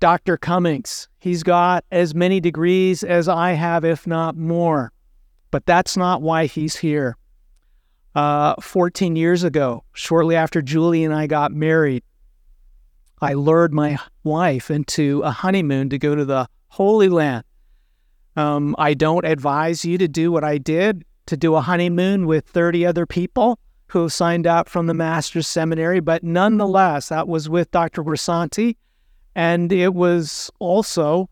Dr. Cummins. He's got as many degrees as I have, if not more. But that's not why he's here. Uh, 14 years ago, shortly after Julie and I got married, I lured my wife into a honeymoon to go to the Holy Land. Um, I don't advise you to do what I did to do a honeymoon with 30 other people who signed up from the Master's Seminary, but nonetheless, that was with Dr. Grisanti. And it was also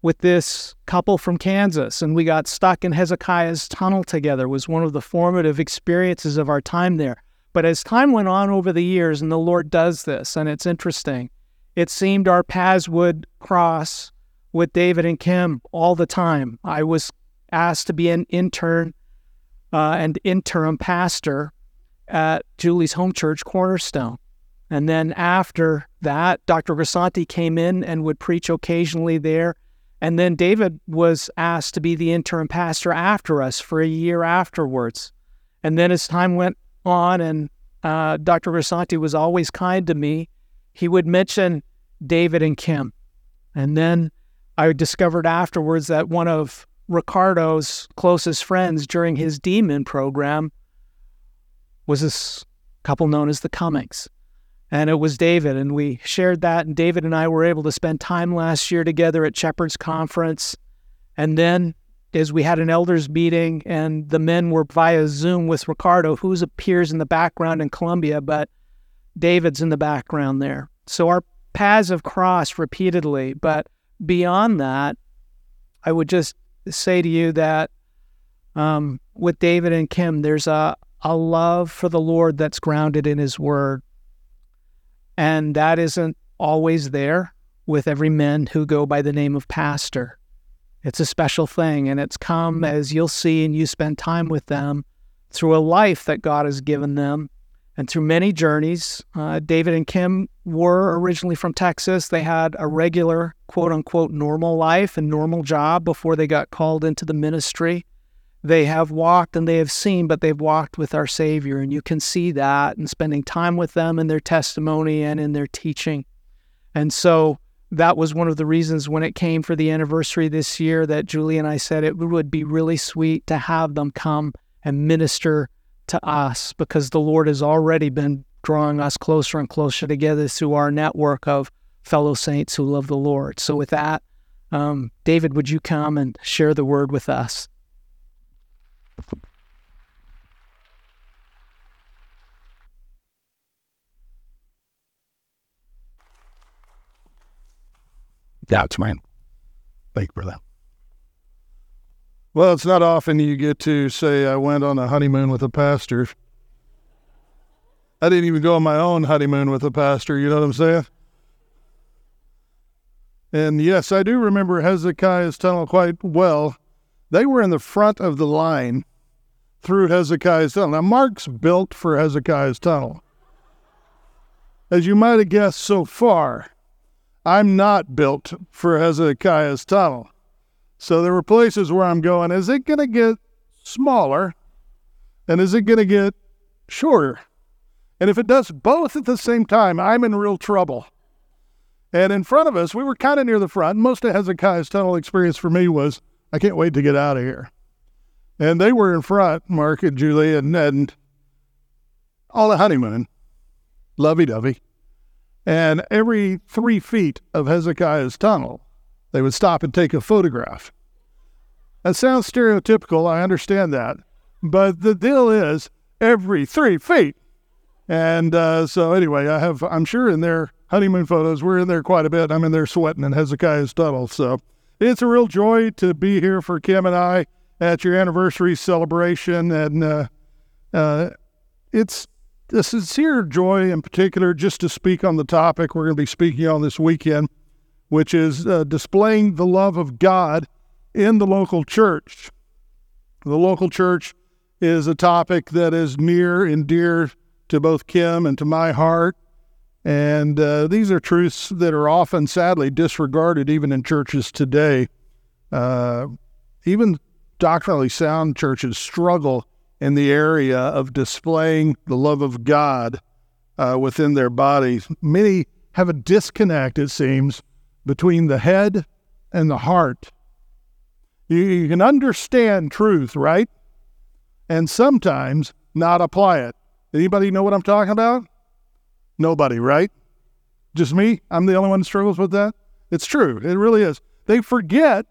with this couple from Kansas. And we got stuck in Hezekiah's tunnel together. It was one of the formative experiences of our time there. But as time went on over the years, and the Lord does this, and it's interesting, it seemed our paths would cross with David and Kim all the time. I was asked to be an intern uh, and interim pastor at Julie's home church, Cornerstone. And then after that, Dr. Grisanti came in and would preach occasionally there. And then David was asked to be the interim pastor after us for a year afterwards. And then as time went on, and uh, Dr. Grisanti was always kind to me. He would mention David and Kim. And then I discovered afterwards that one of Ricardo's closest friends during his DMin program was this couple known as the Cummins. And it was David, and we shared that. And David and I were able to spend time last year together at Shepherd's Conference. And then as we had an elders meeting and the men were via Zoom with Ricardo, who appears in the background in Colombia, but David's in the background there. So our paths have crossed repeatedly. But beyond that, I would just say to you that um, with David and Kim, there's a, a love for the Lord that's grounded in His Word. And that isn't always there with every man who go by the name of pastor. It's a special thing, and it's come as you'll see, and you spend time with them through a life that God has given them and through many journeys. Uh, David and Kim were originally from Texas. They had a regular, quote unquote, normal life and normal job before they got called into the ministry. They have walked and they have seen, but they've walked with our Savior. And you can see that in spending time with them in their testimony and in their teaching. And so that was one of the reasons when it came for the anniversary this year that Julie and I said it would be really sweet to have them come and minister to us because the Lord has already been drawing us closer and closer together through our network of fellow saints who love the Lord. So, with that, um, David, would you come and share the word with us? It's mine. Thank you, brother. Well, it's not often you get to say I went on a honeymoon with a pastor. I didn't even go on my own honeymoon with a pastor, you know what I'm saying? And yes, I do remember Hezekiah's tunnel quite well. They were in the front of the line through Hezekiah's tunnel. Now, Mark's built for Hezekiah's tunnel. As you might have guessed so far, I'm not built for Hezekiah's tunnel. So there were places where I'm going, is it going to get smaller? And is it going to get shorter? And if it does both at the same time, I'm in real trouble. And in front of us, we were kind of near the front. Most of Hezekiah's tunnel experience for me was, I can't wait to get out of here. And they were in front, Mark and Julie and Ned, and all the honeymoon, lovey dovey. And every three feet of Hezekiah's tunnel, they would stop and take a photograph. That sounds stereotypical, I understand that. But the deal is every three feet. And uh, so, anyway, I have, I'm sure in their honeymoon photos, we're in there quite a bit. I'm in there sweating in Hezekiah's tunnel. So it's a real joy to be here for Kim and I at your anniversary celebration. And uh, uh, it's a sincere joy, in particular, just to speak on the topic we're going to be speaking on this weekend, which is uh, displaying the love of God in the local church. The local church is a topic that is near and dear to both Kim and to my heart. And uh, these are truths that are often, sadly, disregarded even in churches today. Uh, even doctrinally sound churches struggle in the area of displaying the love of God uh, within their bodies. Many have a disconnect, it seems, between the head and the heart. You, you can understand truth, right? And sometimes not apply it. Anybody know what I'm talking about? Nobody, right? Just me? I'm the only one that struggles with that? It's true. It really is. They forget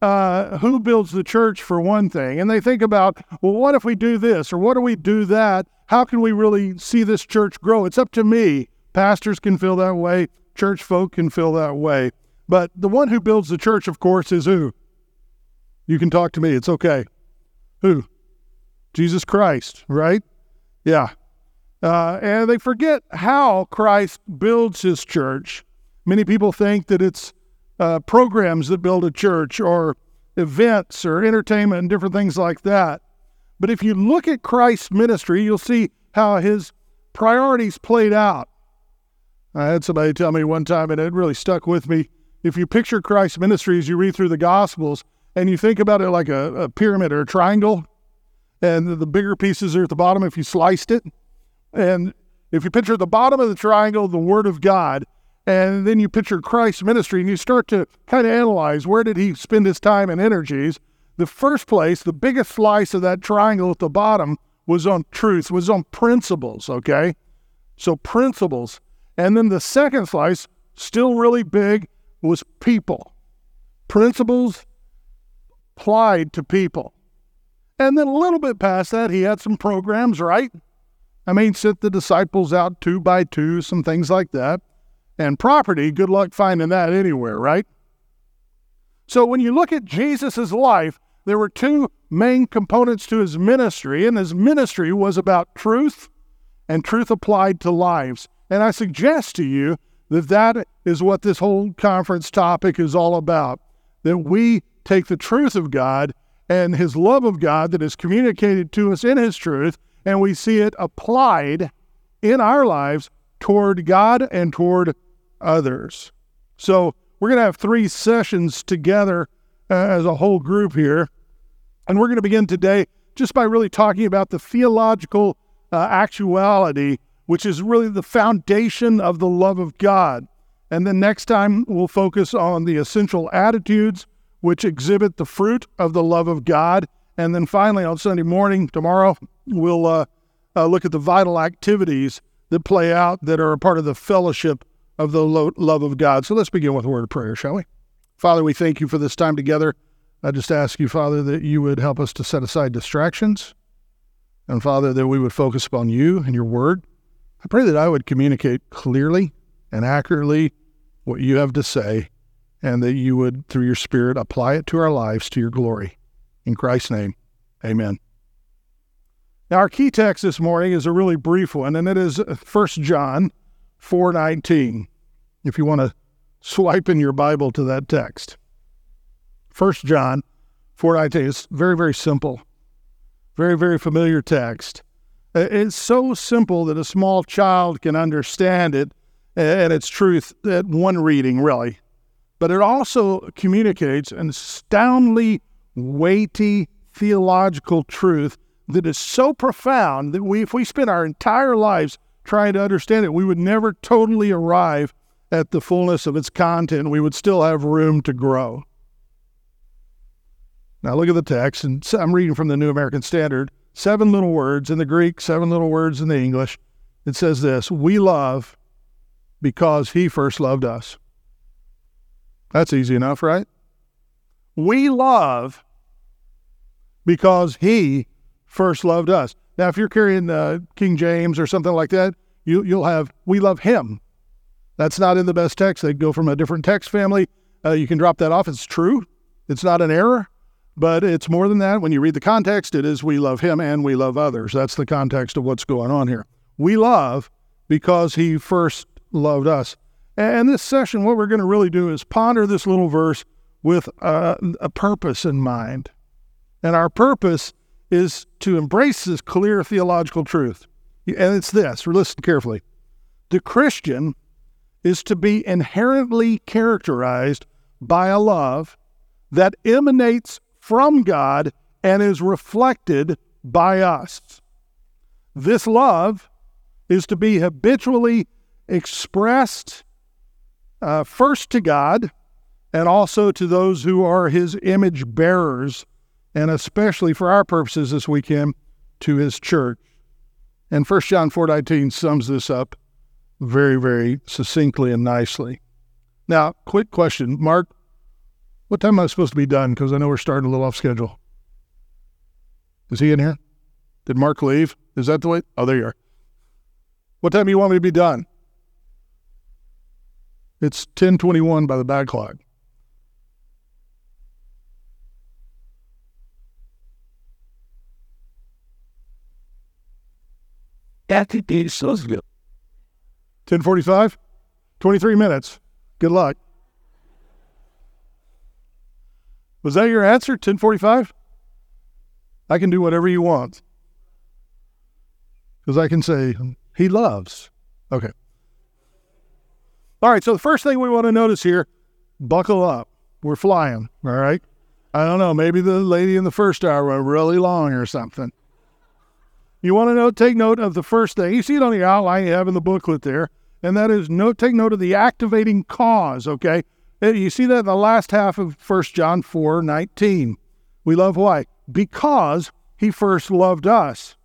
uh, who builds the church for one thing, and they think about, well, what if we do this or what do we do that? How can we really see this church grow? It's up to me. Pastors can feel that way, church folk can feel that way. But the one who builds the church, of course, is who? You can talk to me. It's okay. Who? Jesus Christ, right? Yeah. Uh, and they forget how Christ builds his church. Many people think that it's uh, programs that build a church or events or entertainment and different things like that. But if you look at Christ's ministry, you'll see how his priorities played out. I had somebody tell me one time, and it really stuck with me. If you picture Christ's ministry as you read through the Gospels and you think about it like a, a pyramid or a triangle, and the bigger pieces are at the bottom if you sliced it, and if you picture the bottom of the triangle, the Word of God, and then you picture Christ's ministry and you start to kind of analyze where did he spend his time and energies. The first place, the biggest slice of that triangle at the bottom was on truth, was on principles, okay? So principles. And then the second slice, still really big, was people. Principles applied to people. And then a little bit past that, he had some programs, right? I mean, sent the disciples out two by two, some things like that. And property, good luck finding that anywhere, right? So when you look at Jesus' life, there were two main components to his ministry, and his ministry was about truth and truth applied to lives. And I suggest to you that that is what this whole conference topic is all about that we take the truth of God and his love of God that is communicated to us in his truth, and we see it applied in our lives toward God and toward others. So we're going to have three sessions together uh, as a whole group here. And we're going to begin today just by really talking about the theological uh, actuality, which is really the foundation of the love of God. And then next time, we'll focus on the essential attitudes which exhibit the fruit of the love of God. And then finally, on Sunday morning, tomorrow, we'll uh, uh, look at the vital activities that play out that are a part of the fellowship of the lo- love of God. So let's begin with a word of prayer, shall we? Father, we thank you for this time together. I just ask you, Father, that you would help us to set aside distractions. And Father, that we would focus upon you and your word. I pray that I would communicate clearly and accurately what you have to say, and that you would, through your Spirit, apply it to our lives to your glory. In Christ's name, amen. Now, our key text this morning is a really brief one, and it is 1 John 419, if you want to swipe in your Bible to that text. 1 John 419 is very, very simple. Very, very familiar text. It's so simple that a small child can understand it and its truth at one reading, really. But it also communicates an astoundingly weighty theological truth that is so profound that we, if we spent our entire lives trying to understand it, we would never totally arrive at the fullness of its content. We would still have room to grow. Now, look at the text, and I'm reading from the New American Standard. Seven little words in the Greek, seven little words in the English. It says this We love because he first loved us. That's easy enough, right? We love because he first loved us. Now, if you're carrying uh, King James or something like that, you, you'll have, we love him. That's not in the best text. They go from a different text family. Uh, you can drop that off. It's true. It's not an error, but it's more than that. When you read the context, it is we love him and we love others. That's the context of what's going on here. We love because he first loved us. And this session, what we're going to really do is ponder this little verse with uh, a purpose in mind. And our purpose is to embrace this clear theological truth. And it's this, listen carefully. The Christian is to be inherently characterized by a love that emanates from God and is reflected by us. This love is to be habitually expressed uh, first to God and also to those who are his image bearers, and especially for our purposes this weekend, to his church. And 1 John 4.19 sums this up very, very succinctly and nicely. Now, quick question. Mark, what time am I supposed to be done? Because I know we're starting a little off schedule. Is he in here? Did Mark leave? Is that the way? Oh, there you are. What time do you want me to be done? It's 1021 by the back clock. That could be so good. 1045? 23 minutes. Good luck. Was that your answer? 1045? I can do whatever you want. Because I can say, um, He loves. Okay. All right, so the first thing we want to notice here buckle up. We're flying, all right? I don't know, maybe the lady in the first hour went really long or something. You want to know, take note of the first thing. You see it on the outline you have in the booklet there, and that is note, take note of the activating cause, okay? Uh, You see that in the last half of 1 John 4 19. We love why? Because he first loved us.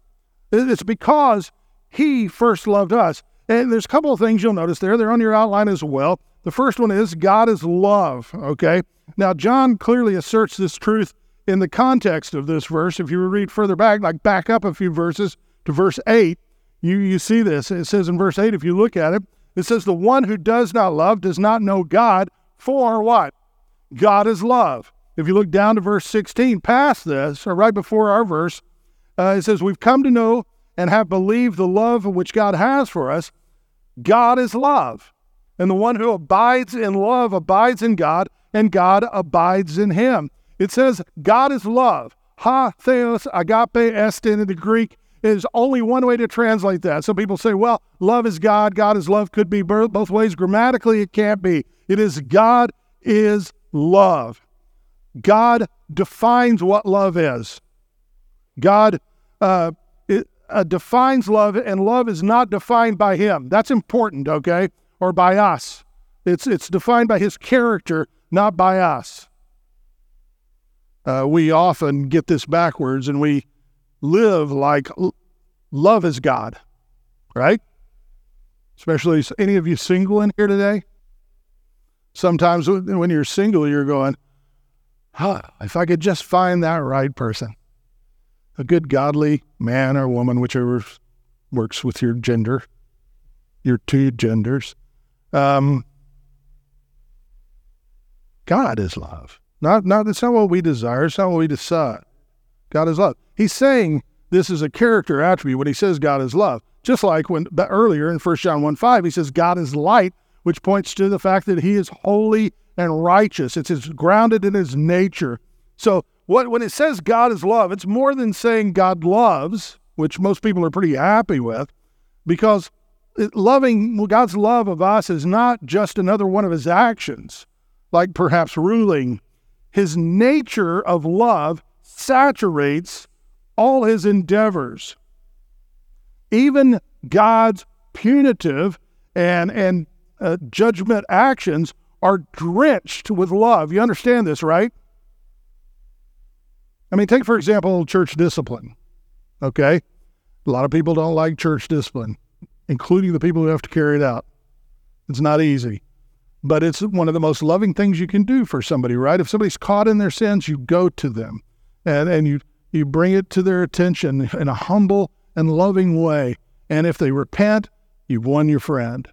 It's because he first loved us. And there's a couple of things you'll notice there. They're on your outline as well. The first one is God is love, okay? Now, John clearly asserts this truth in the context of this verse. If you read further back, like back up a few verses to verse 8, you, you see this. It says in verse 8, if you look at it, it says, The one who does not love does not know God, for what? God is love. If you look down to verse 16, past this, or right before our verse, uh, it says, We've come to know and have believed the love which God has for us. God is love. And the one who abides in love abides in God, and God abides in him. It says, God is love. Ha theos agape est in the Greek is only one way to translate that. Some people say, well, love is God, God is love, could be both ways. Grammatically, it can't be. It is God is love. God defines what love is. God uh, it, uh, defines love, and love is not defined by Him. That's important, okay? Or by us. It's, it's defined by His character, not by us. Uh, we often get this backwards and we live like love is God, right? Especially any of you single in here today. Sometimes when you're single, you're going, huh, if I could just find that right person, a good godly man or woman, whichever works with your gender, your two genders. Um, God is love. Not, not, it's not what we desire. It's not what we decide. God is love. He's saying this is a character attribute when he says God is love. Just like when earlier in 1 John 1 5, he says God is light, which points to the fact that he is holy and righteous. It's, it's grounded in his nature. So what, when it says God is love, it's more than saying God loves, which most people are pretty happy with, because loving God's love of us is not just another one of his actions, like perhaps ruling. His nature of love saturates all his endeavors. Even God's punitive and, and uh, judgment actions are drenched with love. You understand this, right? I mean, take, for example, church discipline. Okay? A lot of people don't like church discipline, including the people who have to carry it out. It's not easy, but it's one of the most loving things you can do for somebody, right? If somebody's caught in their sins, you go to them and, and you, you bring it to their attention in a humble and loving way. And if they repent, you've won your friend.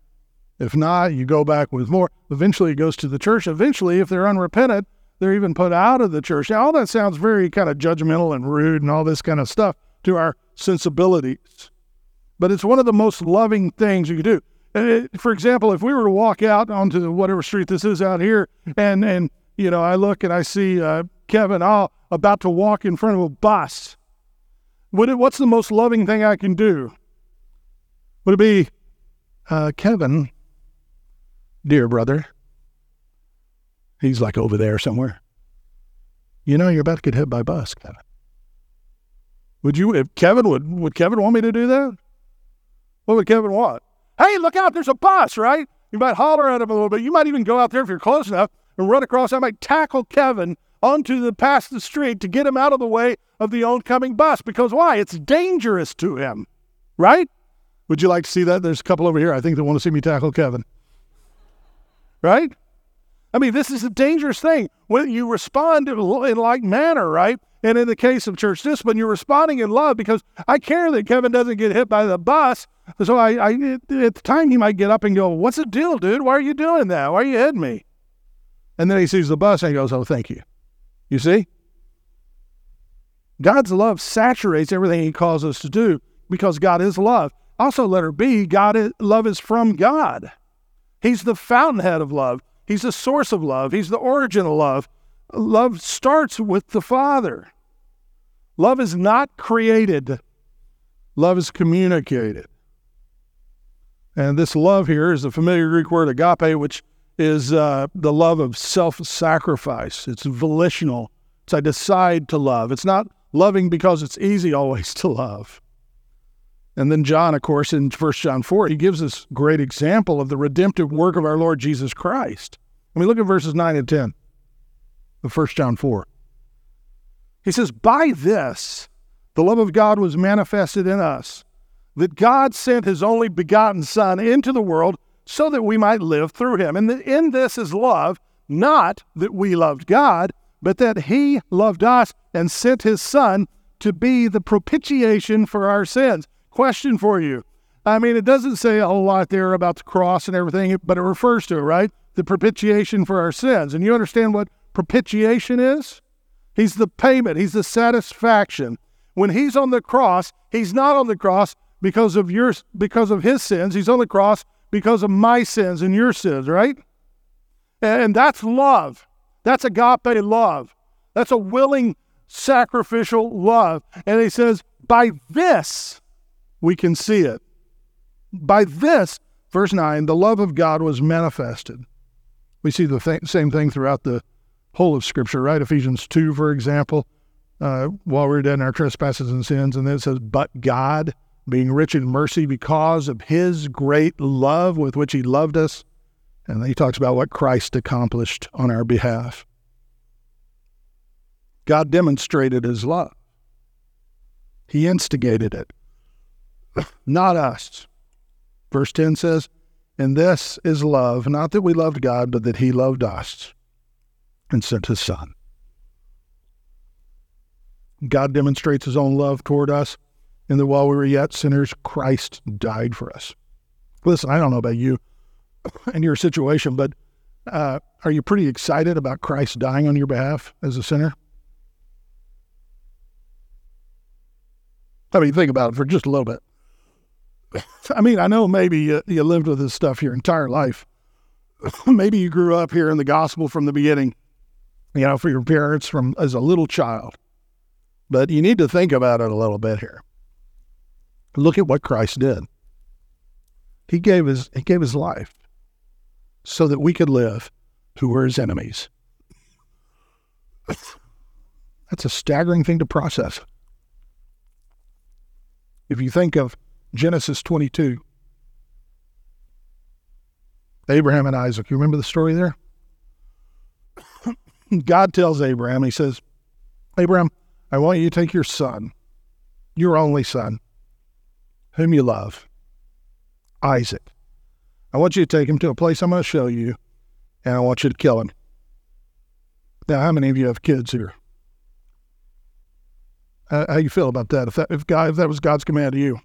If not, you go back with more. Eventually, it goes to the church. Eventually, if they're unrepentant, they're even put out of the church. Now, all that sounds very kind of judgmental and rude and all this kind of stuff to our sensibilities. But it's one of the most loving things you can do. For example, if we were to walk out onto whatever street this is out here, and and you know, I look and I see uh, Kevin all about to walk in front of a bus. Would it, what's the most loving thing I can do? Would it be, uh, Kevin, dear brother? He's like over there somewhere. You know, you're about to get hit by a bus, Kevin. Would you, if Kevin would, would Kevin want me to do that? What would Kevin want? Hey, look out, there's a bus, right? You might holler at him a little bit. You might even go out there if you're close enough and run across. I might tackle Kevin onto the past the street to get him out of the way of the oncoming bus because why? It's dangerous to him, right? Would you like to see that? There's a couple over here. I think they want to see me tackle Kevin. Right? I mean, this is a dangerous thing. When you respond in like manner, right? And in the case of church discipline, you're responding in love because I care that Kevin doesn't get hit by the bus. So I, I at the time he might get up and go, "What's the deal, dude? Why are you doing that? Why are you hitting me?" And then he sees the bus and he goes, "Oh, thank you." You see, God's love saturates everything He calls us to do because God is love. Also, letter B, God is, love is from God. He's the fountainhead of love. He's the source of love. He's the origin of love. Love starts with the Father. Love is not created, love is communicated. And this love here is the familiar Greek word agape, which is uh, the love of self sacrifice. It's volitional. It's I decide to love. It's not loving because it's easy always to love. And then John, of course, in 1 John 4, he gives us great example of the redemptive work of our Lord Jesus Christ. Let me look at verses 9 and 10 of 1 John 4. He says, By this the love of God was manifested in us, that God sent his only begotten Son into the world so that we might live through him. And in this is love, not that we loved God, but that he loved us and sent his Son to be the propitiation for our sins. Question for you. I mean, it doesn't say a whole lot there about the cross and everything, but it refers to it, right? The propitiation for our sins. And you understand what propitiation is? He's the payment, he's the satisfaction. When he's on the cross, he's not on the cross because of your because of his sins. He's on the cross because of my sins and your sins, right? And that's love. That's agape love. That's a willing sacrificial love. And he says, by this we can see it. By this, verse 9, the love of God was manifested. We see the th- same thing throughout the whole of Scripture, right? Ephesians 2, for example, uh, while we are dead in our trespasses and sins. And then it says, But God, being rich in mercy because of his great love with which he loved us. And then he talks about what Christ accomplished on our behalf. God demonstrated his love, he instigated it not us. Verse 10 says, And this is love, not that we loved God, but that He loved us and sent His Son. God demonstrates His own love toward us in that while we were yet sinners, Christ died for us. Listen, I don't know about you and your situation, but uh, are you pretty excited about Christ dying on your behalf as a sinner? I mean, think about it for just a little bit. I mean, I know maybe you, you lived with this stuff your entire life. maybe you grew up hearing the gospel from the beginning, you know, for your parents from as a little child. But you need to think about it a little bit here. Look at what Christ did. He gave his he gave his life so that we could live who were his enemies. That's a staggering thing to process. If you think of Genesis 22. Abraham and Isaac. You remember the story there? God tells Abraham, He says, Abraham, I want you to take your son, your only son, whom you love, Isaac. I want you to take him to a place I'm going to show you, and I want you to kill him. Now, how many of you have kids here? How, you feel about that? If that if God if that was God's command to you?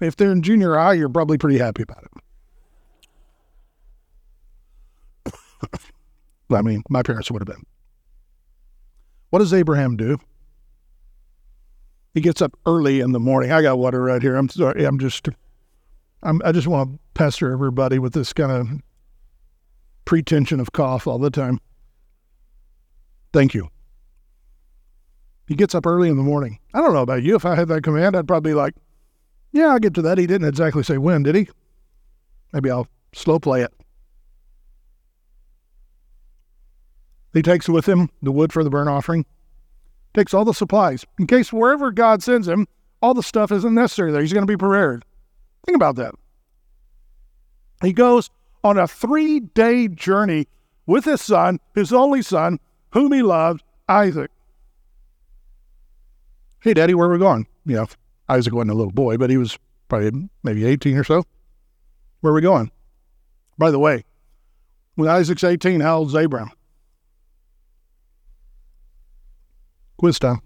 If they're in junior high, you're probably pretty happy about it. I mean, my parents would have been. What does Abraham do? He gets up early in the morning. I got water right here. I'm sorry. I'm just, I'm, I just want to pester everybody with this kind of pretension of cough all the time. Thank you. He gets up early in the morning. I don't know about you. If I had that command, I'd probably be like, yeah, I'll get to that. He didn't exactly say when, did he? Maybe I'll slow play it. He takes with him the wood for the burnt offering, takes all the supplies. In case wherever God sends him, all the stuff isn't necessary there. He's going to be prepared. Think about that. He goes on a three day journey with his son, his only son, whom he loved, Isaac. Hey, Daddy, where are we going? You know, Isaac wasn't a little boy, but he was probably maybe 18 or so. Where are we going? By the way, when Isaac's 18, how old's Abraham? Quiz time.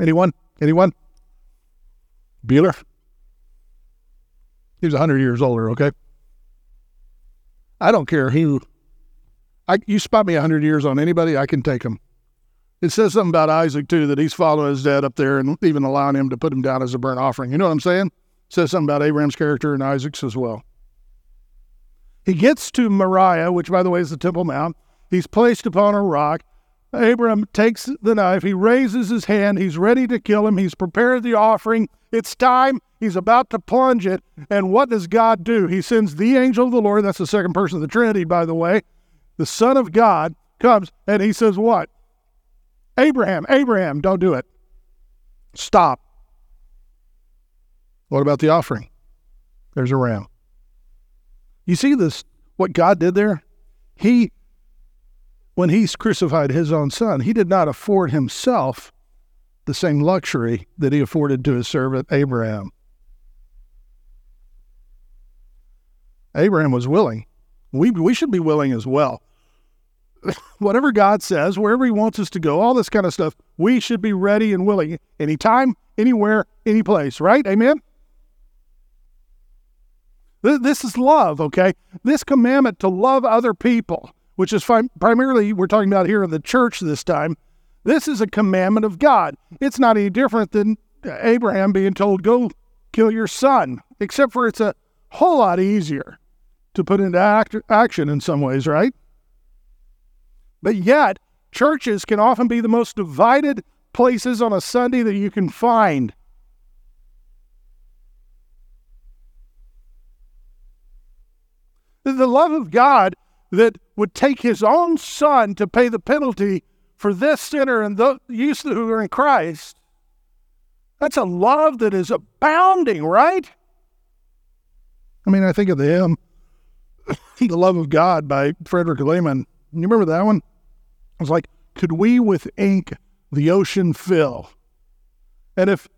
Anyone? Anyone? Bueller? He was 100 years older, okay? I don't care who. I, you spot me 100 years on anybody, I can take him. It says something about Isaac, too, that he's following his dad up there and even allowing him to put him down as a burnt offering. You know what I'm saying? It says something about Abraham's character and Isaac's as well. He gets to Moriah, which, by the way, is the Temple Mount. He's placed upon a rock. Abram takes the knife. He raises his hand. He's ready to kill him. He's prepared the offering. It's time. He's about to plunge it. And what does God do? He sends the angel of the Lord. That's the second person of the Trinity, by the way. The Son of God comes and he says, What? Abraham, Abraham, don't do it. Stop. What about the offering? There's a ram. You see this, what God did there? He, when he crucified his own son, he did not afford himself the same luxury that he afforded to his servant Abraham. Abraham was willing. We, we should be willing as well. Whatever God says, wherever He wants us to go, all this kind of stuff, we should be ready and willing anytime, anywhere, any place, right? Amen? This is love, okay? This commandment to love other people, which is primarily we're talking about here in the church this time, this is a commandment of God. It's not any different than Abraham being told, go kill your son, except for it's a whole lot easier to put into act- action in some ways, right? But yet, churches can often be the most divided places on a Sunday that you can find. The love of God that would take his own son to pay the penalty for this sinner and those who are in Christ. That's a love that is abounding, right? I mean, I think of the hymn, The Love of God by Frederick Lehman. You remember that one? It was like, could we with ink the ocean fill? And if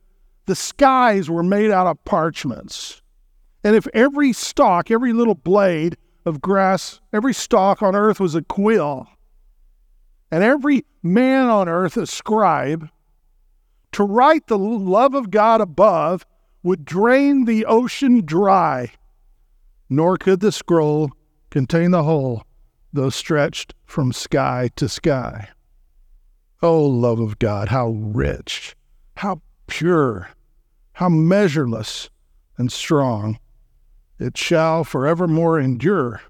the skies were made out of parchments, and if every stalk, every little blade of grass, every stalk on earth was a quill, and every man on earth a scribe, to write the love of God above would drain the ocean dry, nor could the scroll contain the whole though stretched from sky to sky. O oh, love of God, how rich, how pure, how measureless and strong. It shall forevermore endure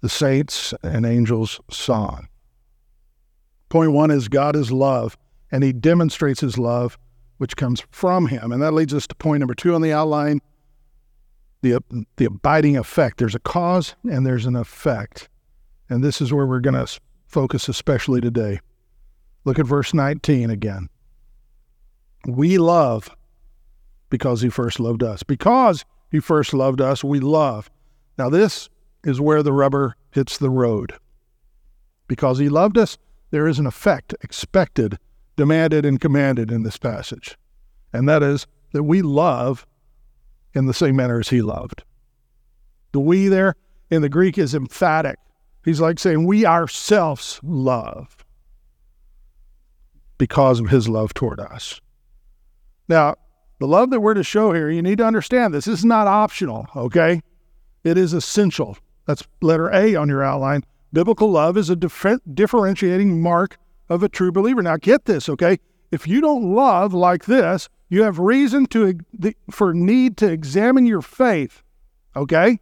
the saints and angels' song. Point one is God is love, and he demonstrates his love, which comes from him. And that leads us to point number two on the outline the, the abiding effect. There's a cause and there's an effect. And this is where we're going to focus especially today. Look at verse 19 again. We love because he first loved us. Because he first loved us, we love. Now, this is where the rubber hits the road. Because he loved us, there is an effect expected, demanded, and commanded in this passage. And that is that we love in the same manner as he loved. The we there in the Greek is emphatic. He's like saying, We ourselves love because of his love toward us. Now, the love that we're to show here, you need to understand this. This is not optional, okay? It is essential. That's letter A on your outline. Biblical love is a dif- differentiating mark of a true believer. Now, get this, okay? If you don't love like this, you have reason to for need to examine your faith, okay?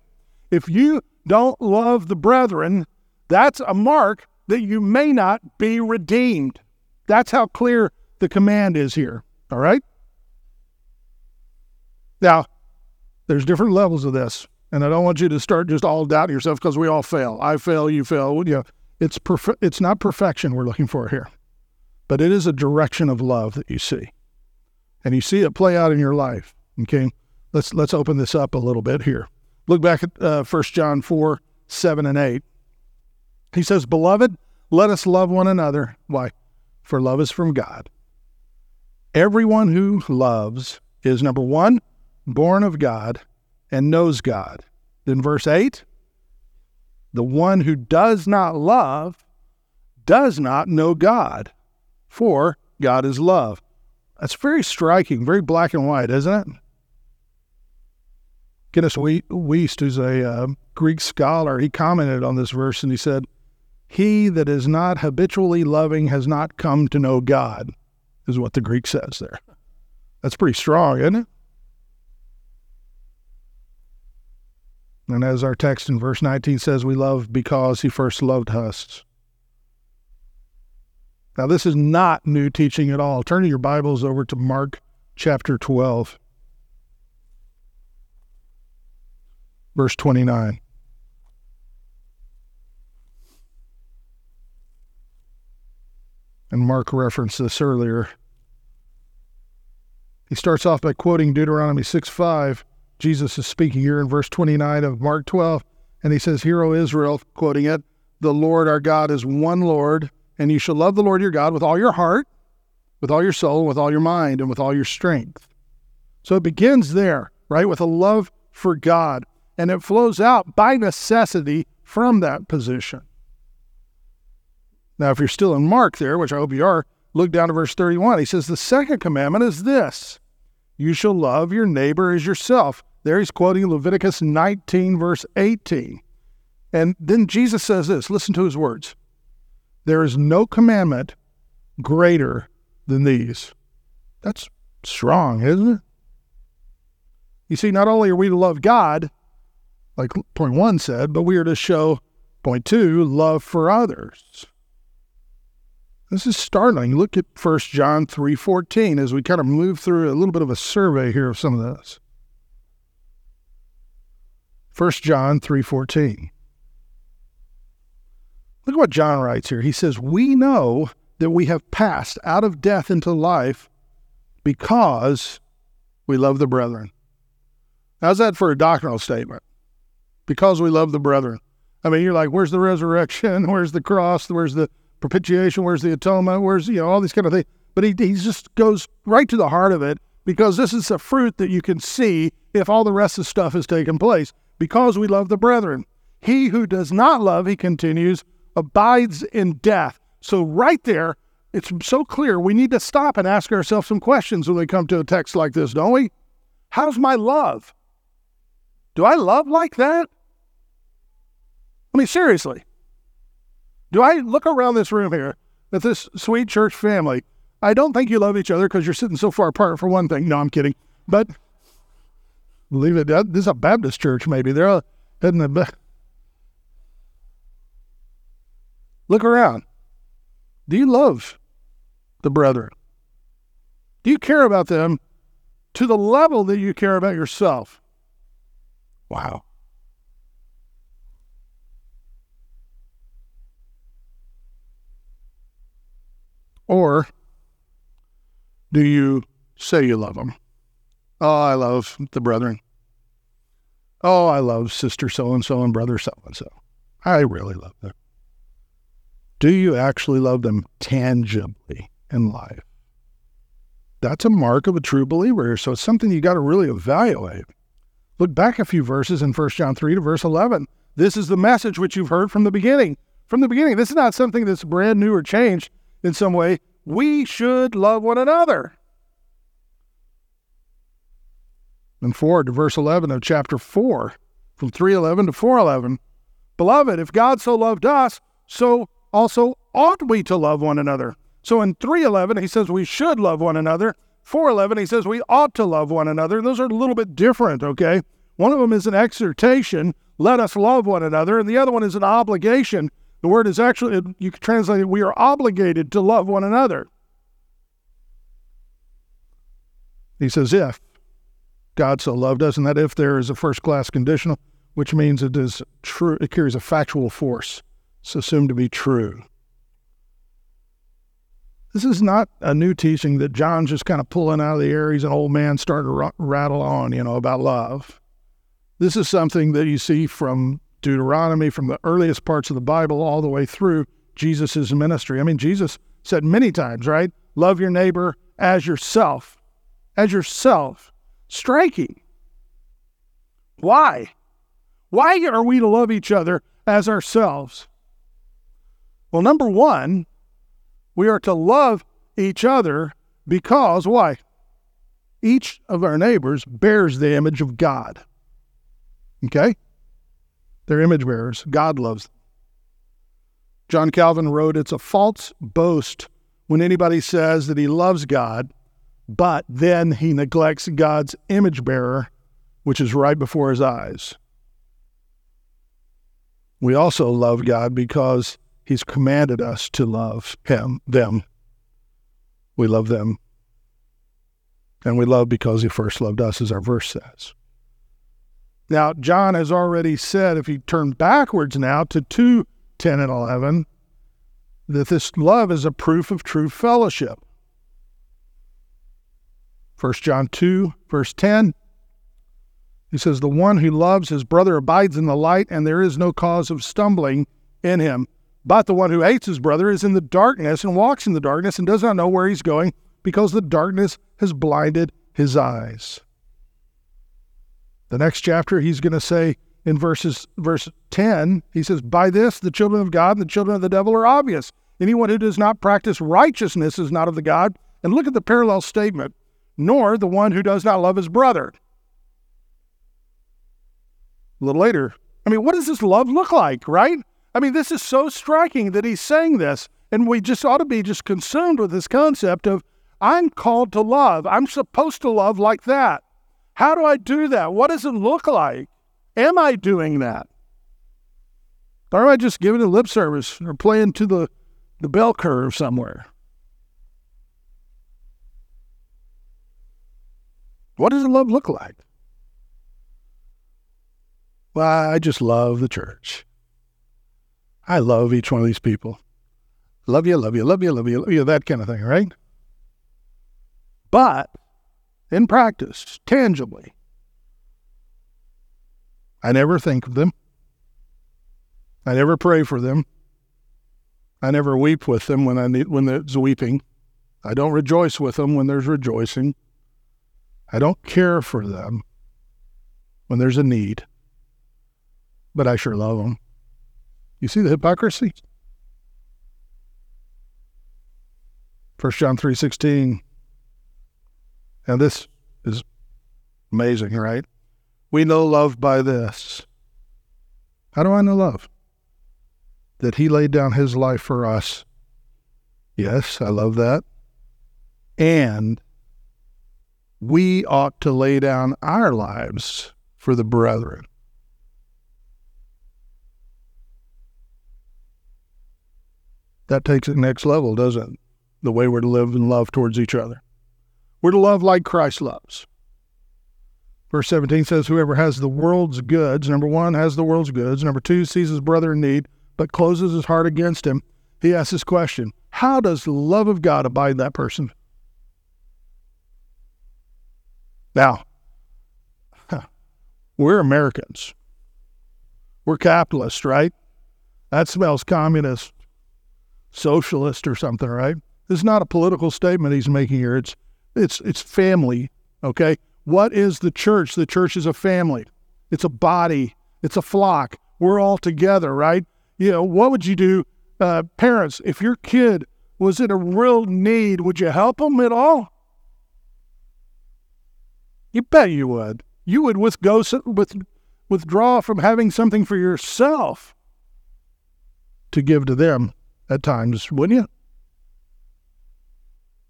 If you don't love the brethren, that's a mark that you may not be redeemed. That's how clear the command is here. All right? Now, there's different levels of this, and I don't want you to start just all doubting yourself because we all fail. I fail, you fail. You know, it's perf- it's not perfection we're looking for here, but it is a direction of love that you see, and you see it play out in your life. Okay, let's let's open this up a little bit here. Look back at uh, 1 John 4 7 and 8. He says, Beloved, let us love one another. Why? For love is from God. Everyone who loves is number one, born of God and knows God. Then, verse 8 the one who does not love does not know God, for God is love. That's very striking, very black and white, isn't it? Kenneth Wuest, who's a uh, Greek scholar, he commented on this verse and he said, He that is not habitually loving has not come to know God, is what the Greek says there. That's pretty strong, isn't it? And as our text in verse 19 says, we love because he first loved us. Now, this is not new teaching at all. Turn your Bibles over to Mark chapter 12. verse 29. And Mark referenced this earlier. He starts off by quoting Deuteronomy 6 5. Jesus is speaking here in verse 29 of Mark 12, and he says, Hear, O Israel, quoting it, the Lord our God is one Lord, and you shall love the Lord your God with all your heart, with all your soul, with all your mind, and with all your strength. So it begins there, right, with a love for God and it flows out by necessity from that position. Now, if you're still in Mark there, which I hope you are, look down to verse 31. He says, The second commandment is this you shall love your neighbor as yourself. There he's quoting Leviticus 19, verse 18. And then Jesus says this listen to his words There is no commandment greater than these. That's strong, isn't it? You see, not only are we to love God, like point one said, but we are to show, point two, love for others. This is startling. Look at 1 John 3.14 as we kind of move through a little bit of a survey here of some of this. 1 John 3.14. Look at what John writes here. He says, We know that we have passed out of death into life because we love the brethren. How's that for a doctrinal statement? because we love the brethren. I mean, you're like, where's the resurrection? Where's the cross? Where's the propitiation? Where's the atonement? Where's, you know, all these kind of things. But he, he just goes right to the heart of it because this is a fruit that you can see if all the rest of the stuff has taken place. Because we love the brethren. He who does not love, he continues, abides in death. So, right there, it's so clear we need to stop and ask ourselves some questions when we come to a text like this, don't we? How's my love? Do I love like that? I mean, seriously. Do I look around this room here at this sweet church family? I don't think you love each other because you're sitting so far apart, for one thing. No, I'm kidding. But believe it, this is a Baptist church, maybe. They're all heading the. Look around. Do you love the brethren? Do you care about them to the level that you care about yourself? Wow. Or do you say you love them? Oh, I love the brethren. Oh, I love sister so and so and brother so and so. I really love them. Do you actually love them tangibly in life? That's a mark of a true believer. So it's something you got to really evaluate. Look back a few verses in 1 John 3 to verse 11. This is the message which you've heard from the beginning. From the beginning, this is not something that's brand new or changed in some way. We should love one another. And forward to verse 11 of chapter 4, from 311 to 411. Beloved, if God so loved us, so also ought we to love one another. So in 311, he says we should love one another. 411, he says we ought to love one another. Those are a little bit different, okay? One of them is an exhortation, let us love one another, and the other one is an obligation. The word is actually, you can translate it, we are obligated to love one another. He says, if God so loved us, and that if there is a first class conditional, which means it is true, it carries a factual force. It's assumed to be true. This is not a new teaching that John's just kind of pulling out of the air. He's an old man starting to rattle on, you know, about love. This is something that you see from Deuteronomy, from the earliest parts of the Bible, all the way through Jesus' ministry. I mean, Jesus said many times, right? Love your neighbor as yourself. As yourself. Striking. Why? Why are we to love each other as ourselves? Well, number one, we are to love each other because why? Each of our neighbors bears the image of God. Okay? They're image bearers. God loves them. John Calvin wrote, It's a false boast when anybody says that he loves God, but then he neglects God's image bearer, which is right before his eyes. We also love God because he's commanded us to love him, them. We love them. And we love because he first loved us, as our verse says. Now, John has already said, if you turn backwards now to 2 10 and 11, that this love is a proof of true fellowship. 1 John 2, verse 10, he says, The one who loves his brother abides in the light, and there is no cause of stumbling in him. But the one who hates his brother is in the darkness and walks in the darkness and does not know where he's going because the darkness has blinded his eyes. The next chapter, he's going to say in verses verse 10, he says, By this the children of God and the children of the devil are obvious. Anyone who does not practice righteousness is not of the God. And look at the parallel statement, nor the one who does not love his brother. A little later, I mean, what does this love look like, right? I mean, this is so striking that he's saying this, and we just ought to be just consumed with this concept of I'm called to love. I'm supposed to love like that. How do I do that? What does it look like? Am I doing that? Or am I just giving a lip service or playing to the, the bell curve somewhere? What does love look like? Well, I just love the church. I love each one of these people. Love you, love you, love you, love you, love you, that kind of thing, right? But in practice, tangibly. I never think of them. I never pray for them. I never weep with them when I need, when there's weeping. I don't rejoice with them when there's rejoicing. I don't care for them when there's a need. But I sure love them. You see the hypocrisy? 1 John 3:16 and this is amazing, right? We know love by this. How do I know love? That he laid down his life for us. Yes, I love that. And we ought to lay down our lives for the brethren. That takes it next level, doesn't it? The way we're to live and love towards each other. We're to love like Christ loves. Verse 17 says, Whoever has the world's goods, number one, has the world's goods. Number two, sees his brother in need, but closes his heart against him. He asks this question How does the love of God abide that person? Now, we're Americans. We're capitalists, right? That smells communist, socialist, or something, right? This is not a political statement he's making here. It's it's it's family, okay? What is the church? The church is a family. It's a body. It's a flock. We're all together, right? You know, what would you do, uh, parents, if your kid was in a real need? Would you help them at all? You bet you would. You would with, with, withdraw from having something for yourself to give to them at times, wouldn't you?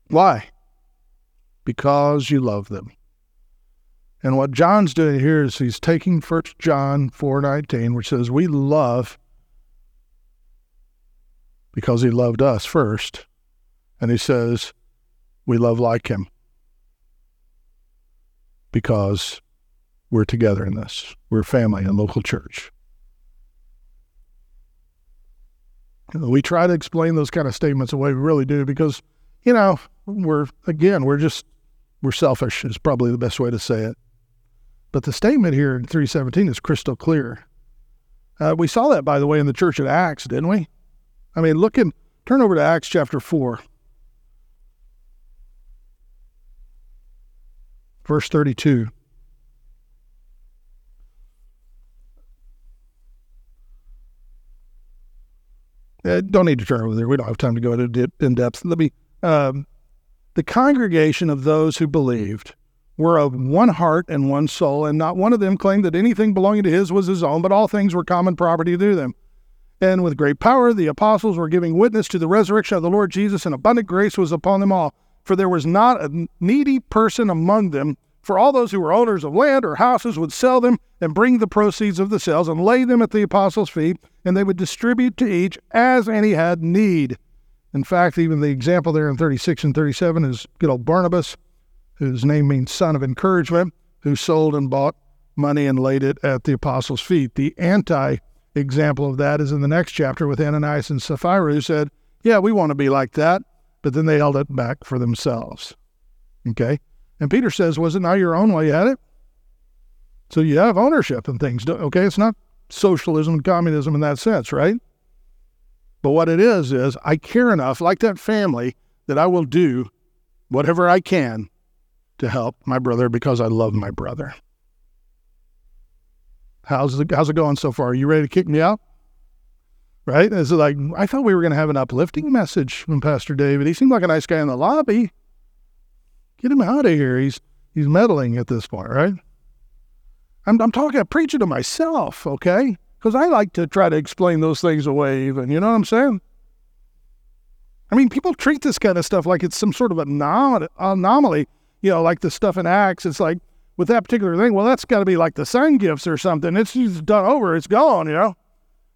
Why? Because you love them. And what John's doing here is he's taking First John 4:19, which says we love because he loved us first, and he says we love like him because we're together in this. We're family and local church. We try to explain those kind of statements the way we really do because, you know, we're again, we're just we're selfish, is probably the best way to say it. But the statement here in 317 is crystal clear. Uh, we saw that, by the way, in the church at Acts, didn't we? I mean, look in, turn over to Acts chapter 4, verse 32. Uh, don't need to turn over there. We don't have time to go into in depth. Let me. Um, the congregation of those who believed were of one heart and one soul, and not one of them claimed that anything belonging to his was his own, but all things were common property to them. And with great power, the apostles were giving witness to the resurrection of the Lord Jesus, and abundant grace was upon them all. For there was not a needy person among them. For all those who were owners of land or houses would sell them and bring the proceeds of the sales and lay them at the apostles' feet, and they would distribute to each as any had need. In fact, even the example there in 36 and 37 is good old Barnabas, whose name means son of encouragement, who sold and bought money and laid it at the apostles' feet. The anti example of that is in the next chapter with Ananias and Sapphira, who said, Yeah, we want to be like that, but then they held it back for themselves. Okay? And Peter says, Was it not your own while you had it? So you have ownership and things. Okay? It's not socialism and communism in that sense, right? But what it is, is I care enough, like that family, that I will do whatever I can to help my brother because I love my brother. How's it, how's it going so far? Are you ready to kick me out? Right? Is it like, I thought we were going to have an uplifting message from Pastor David. He seemed like a nice guy in the lobby. Get him out of here. He's, he's meddling at this point, right? I'm, I'm talking, I'm preaching to myself, okay? Because I like to try to explain those things away, even. You know what I'm saying? I mean, people treat this kind of stuff like it's some sort of anom- anomaly. You know, like the stuff in Acts. It's like, with that particular thing, well, that's got to be like the sign gifts or something. It's just done over, it's gone, you know.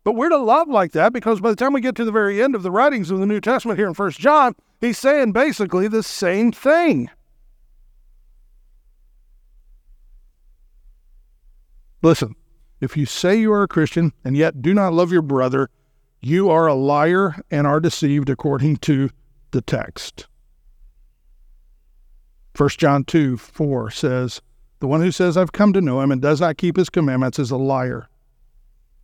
But we're to love like that because by the time we get to the very end of the writings of the New Testament here in First John, he's saying basically the same thing. Listen, if you say you are a Christian and yet do not love your brother, you are a liar and are deceived according to the text. 1 John 2 4 says, the one who says, I've come to know him and does not keep his commandments is a liar.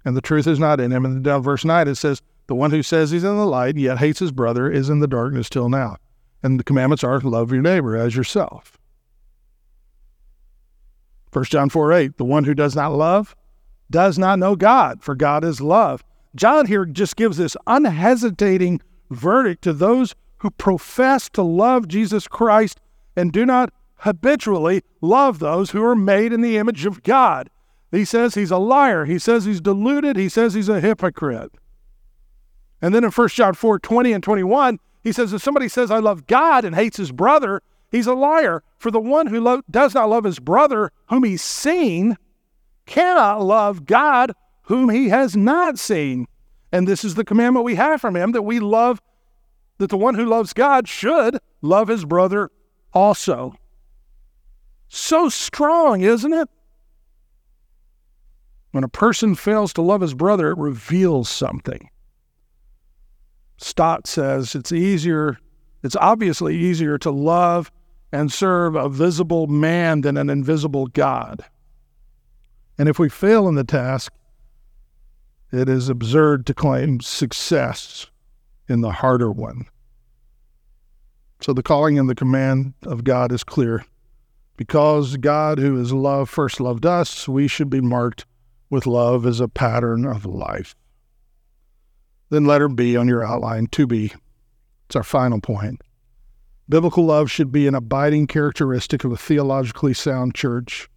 And the truth is not in him. And down verse 9 it says, The one who says he's in the light yet hates his brother is in the darkness till now. And the commandments are love your neighbor as yourself. 1 John 4 8, the one who does not love does not know God, for God is love. John here just gives this unhesitating verdict to those who profess to love Jesus Christ and do not habitually love those who are made in the image of God. He says he's a liar. He says he's deluded. He says he's a hypocrite. And then in 1 John 4 20 and 21, he says, If somebody says, I love God and hates his brother, he's a liar. For the one who lo- does not love his brother, whom he's seen, cannot love God, whom he has not seen. And this is the commandment we have from him that we love, that the one who loves God should love his brother also. So strong, isn't it? When a person fails to love his brother, it reveals something. Stott says it's easier, it's obviously easier to love and serve a visible man than an invisible God. And if we fail in the task, it is absurd to claim success in the harder one. So the calling and the command of God is clear. Because God, who is love, first loved us, we should be marked with love as a pattern of life. Then letter B on your outline, 2B. It's our final point. Biblical love should be an abiding characteristic of a theologically sound church.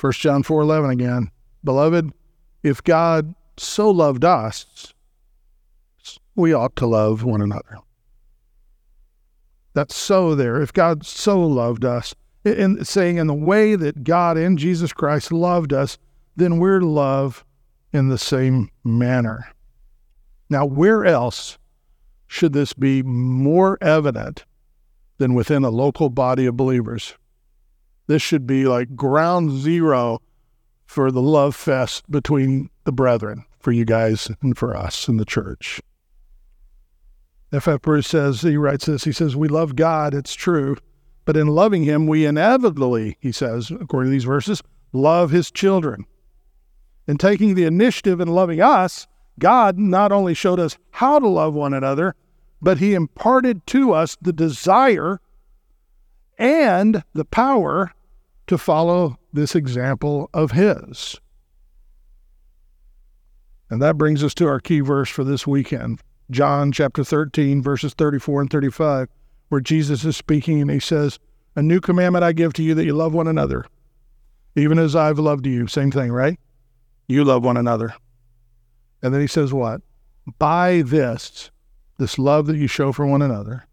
1 John 4:11 again. Beloved, if God so loved us, we ought to love one another. That's so there. If God so loved us, in saying in the way that God in Jesus Christ loved us, then we're to love in the same manner. Now, where else should this be more evident than within a local body of believers? This should be like ground zero for the love fest between the brethren, for you guys and for us in the church. F. F. Bruce says, he writes this, he says, We love God, it's true, But in loving him, we inevitably, he says, according to these verses, love his children. In taking the initiative in loving us, God not only showed us how to love one another, but he imparted to us the desire and the power to follow this example of his. And that brings us to our key verse for this weekend John chapter 13, verses 34 and 35, where Jesus is speaking and he says, A new commandment I give to you that you love one another, even as I've loved you. Same thing, right? You love one another. And then he says, What? By this, this love that you show for one another,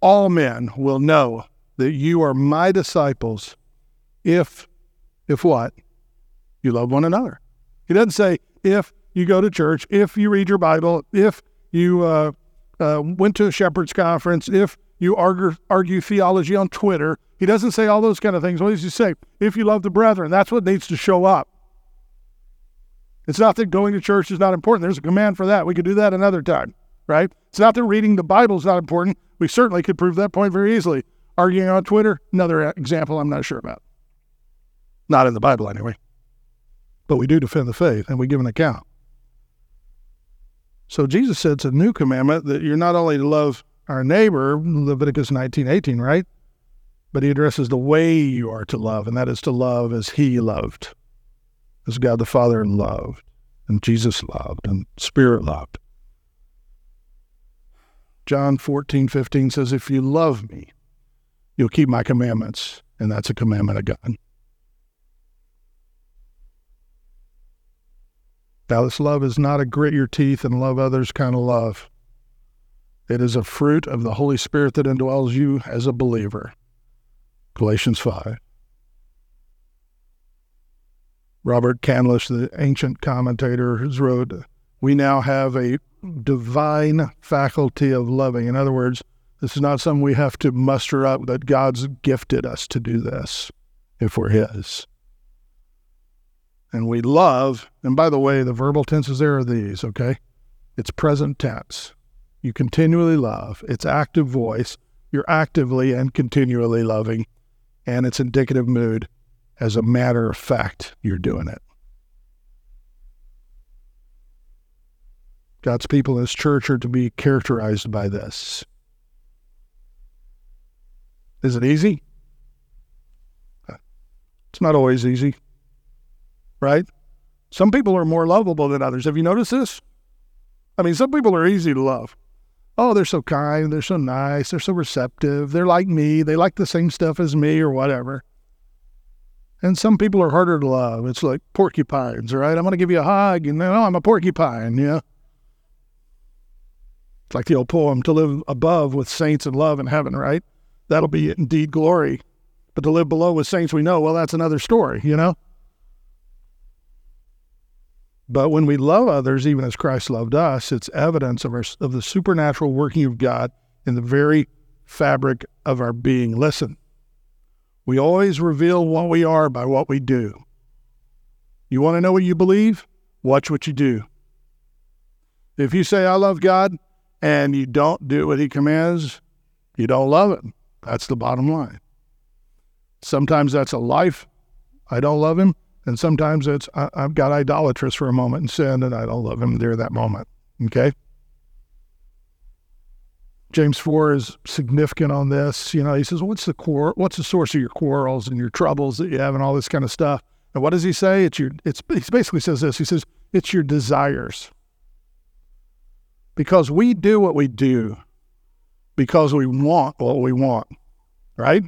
all men will know that you are my disciples if, if what? You love one another. He doesn't say if you go to church, if you read your Bible, if you uh, uh, went to a shepherd's conference, if you argue, argue theology on Twitter. He doesn't say all those kind of things. What does he say? If you love the brethren, that's what needs to show up. It's not that going to church is not important. There's a command for that. We could do that another time, right? It's not that reading the Bible is not important. We certainly could prove that point very easily. Arguing on Twitter, another example I'm not sure about. Not in the Bible, anyway. But we do defend the faith and we give an account. So Jesus said it's a new commandment that you're not only to love our neighbor, Leviticus 19:18, right? But he addresses the way you are to love, and that is to love as he loved as God the Father loved, and Jesus loved, and Spirit loved. John 14, 15 says, If you love me, you'll keep my commandments. And that's a commandment of God. Now, this love is not a grit your teeth and love others kind of love. It is a fruit of the Holy Spirit that indwells you as a believer. Galatians 5. Robert Candlish, the ancient commentator, has wrote, We now have a divine faculty of loving. In other words, this is not something we have to muster up, that God's gifted us to do this if we're His. And we love, and by the way, the verbal tenses there are these, okay? It's present tense. You continually love. It's active voice. You're actively and continually loving. And it's indicative mood as a matter of fact, you're doing it. God's people in His church are to be characterized by this. Is it easy? It's not always easy, right? Some people are more lovable than others. Have you noticed this? I mean, some people are easy to love. Oh, they're so kind, they're so nice, they're so receptive, they're like me, they like the same stuff as me or whatever. And some people are harder to love. It's like porcupines, right? I'm going to give you a hug, and then, oh, I'm a porcupine, yeah. It's like the old poem, to live above with saints and love in heaven, right? That'll be indeed glory. But to live below with saints we know, well, that's another story, you know? But when we love others, even as Christ loved us, it's evidence of, our, of the supernatural working of God in the very fabric of our being. Listen, we always reveal what we are by what we do. You want to know what you believe? Watch what you do. If you say, I love God, and you don't do what He commands, you don't love Him. That's the bottom line. Sometimes that's a life. I don't love Him. And sometimes it's, I, have got idolatrous for a moment and sin, and I don't love Him there that moment. Okay? James 4 is significant on this. You know, he says, What's the core what's the source of your quarrels and your troubles that you have and all this kind of stuff? And what does he say? It's your it's he basically says this. He says, It's your desires. Because we do what we do because we want what we want, right?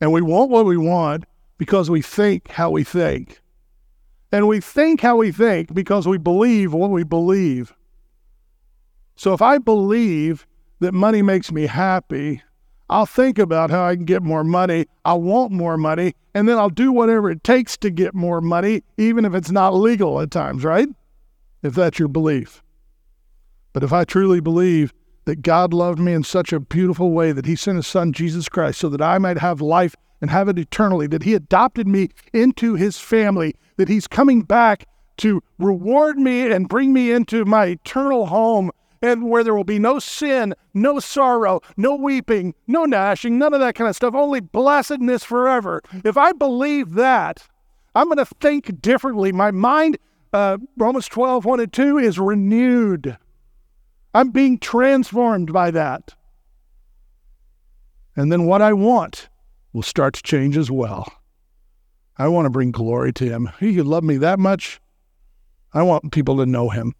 And we want what we want because we think how we think. And we think how we think because we believe what we believe. So if I believe that money makes me happy, I'll think about how I can get more money. I want more money, and then I'll do whatever it takes to get more money, even if it's not legal at times, right? If that's your belief. But if I truly believe that God loved me in such a beautiful way that He sent His Son, Jesus Christ, so that I might have life and have it eternally, that He adopted me into His family, that He's coming back to reward me and bring me into my eternal home and where there will be no sin, no sorrow, no weeping, no gnashing, none of that kind of stuff, only blessedness forever. If I believe that, I'm going to think differently. My mind, uh, Romans 12, 1 and 2, is renewed. I'm being transformed by that. And then what I want will start to change as well. I want to bring glory to Him. He loved me that much. I want people to know Him.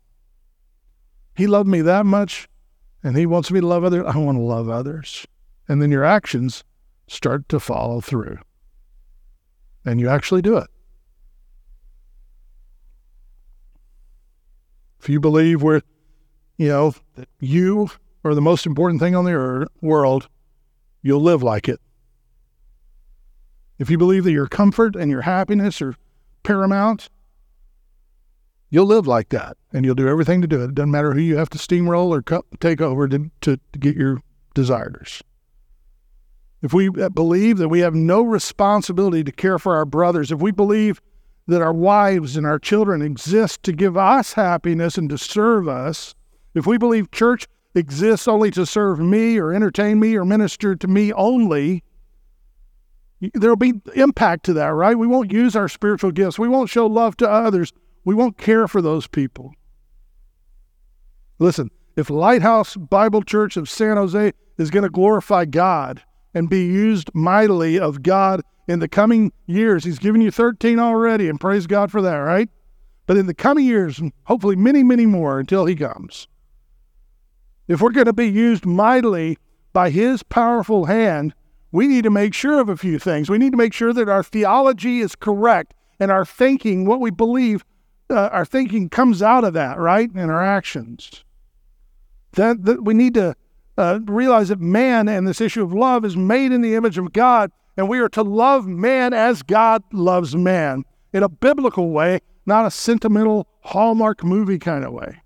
He loved me that much, and He wants me to love others. I want to love others. And then your actions start to follow through. And you actually do it. If you believe we're, you know, that you are the most important thing on the earth, world, you'll live like it. If you believe that your comfort and your happiness are paramount, you'll live like that and you'll do everything to do it. It doesn't matter who you have to steamroll or take over to, to, to get your desires. If we believe that we have no responsibility to care for our brothers, if we believe that our wives and our children exist to give us happiness and to serve us, if we believe church exists only to serve me or entertain me or minister to me only, there'll be impact to that, right? We won't use our spiritual gifts. We won't show love to others. We won't care for those people. Listen, if Lighthouse Bible Church of San Jose is going to glorify God and be used mightily of God in the coming years, He's given you 13 already, and praise God for that, right? But in the coming years, hopefully many, many more until He comes, if we're going to be used mightily by His powerful hand, we need to make sure of a few things. We need to make sure that our theology is correct and our thinking, what we believe, uh, our thinking comes out of that, right? And our actions. That, that we need to uh, realize that man and this issue of love is made in the image of God, and we are to love man as God loves man in a biblical way, not a sentimental Hallmark movie kind of way.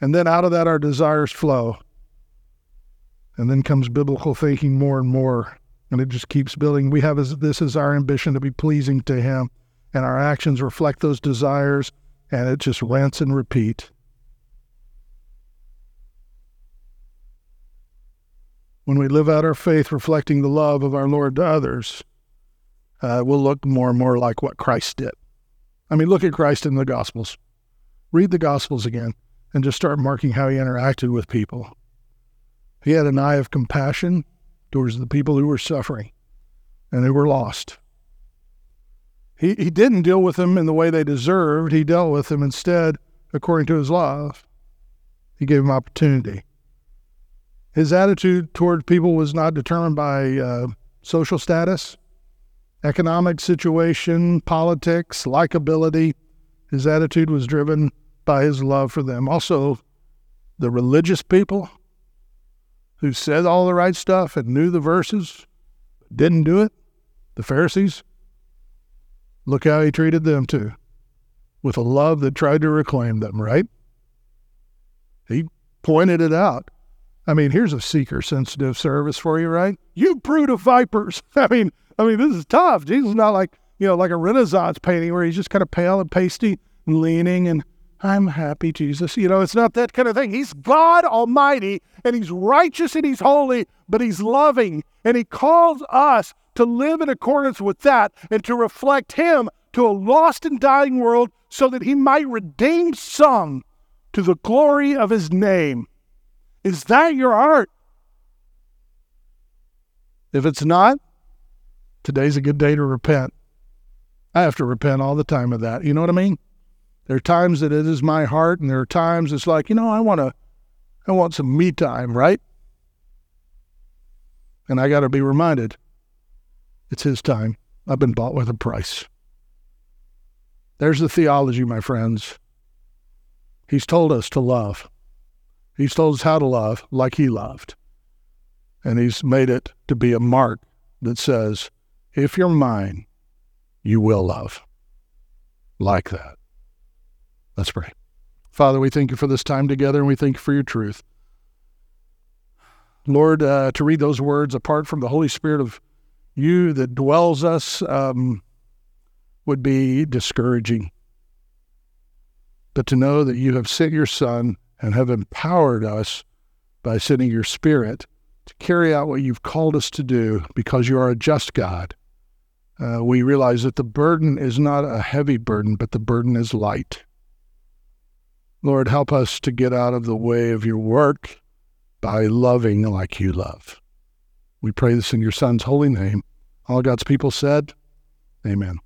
And then out of that, our desires flow. And then comes biblical thinking more and more, and it just keeps building. We have this is our ambition to be pleasing to Him, and our actions reflect those desires, and it just rants and repeat. When we live out our faith reflecting the love of our Lord to others, uh, we'll look more and more like what Christ did. I mean, look at Christ in the Gospels. Read the Gospels again and just start marking how he interacted with people. He had an eye of compassion towards the people who were suffering and who were lost. He, he didn't deal with them in the way they deserved. He dealt with them instead according to his love. He gave them opportunity. His attitude toward people was not determined by uh, social status, economic situation, politics, likability. His attitude was driven by his love for them. Also, the religious people who said all the right stuff and knew the verses, didn't do it, the Pharisees, look how he treated them too, with a love that tried to reclaim them, right? He pointed it out. I mean, here's a seeker sensitive service for you, right? You brood of vipers. I mean, I mean, this is tough. Jesus is not like, you know, like a Renaissance painting where he's just kind of pale and pasty and leaning and I'm happy, Jesus. You know, it's not that kind of thing. He's God Almighty and He's righteous and He's holy, but He's loving. And He calls us to live in accordance with that and to reflect Him to a lost and dying world so that He might redeem some to the glory of His name. Is that your heart? If it's not, today's a good day to repent. I have to repent all the time of that. You know what I mean? There are times that it is my heart, and there are times it's like, you know, I want to, I want some me time, right? And I got to be reminded, it's His time. I've been bought with a price. There's the theology, my friends. He's told us to love. He's told us how to love like He loved. And He's made it to be a mark that says, if you're mine, you will love like that. Let's pray. Father, we thank you for this time together and we thank you for your truth. Lord, uh, to read those words apart from the Holy Spirit of you that dwells us um, would be discouraging. But to know that you have sent your Son and have empowered us by sending your Spirit to carry out what you've called us to do because you are a just God. Uh, we realize that the burden is not a heavy burden, but the burden is light. Lord, help us to get out of the way of your work by loving like you love. We pray this in your Son's holy name. All God's people said, Amen.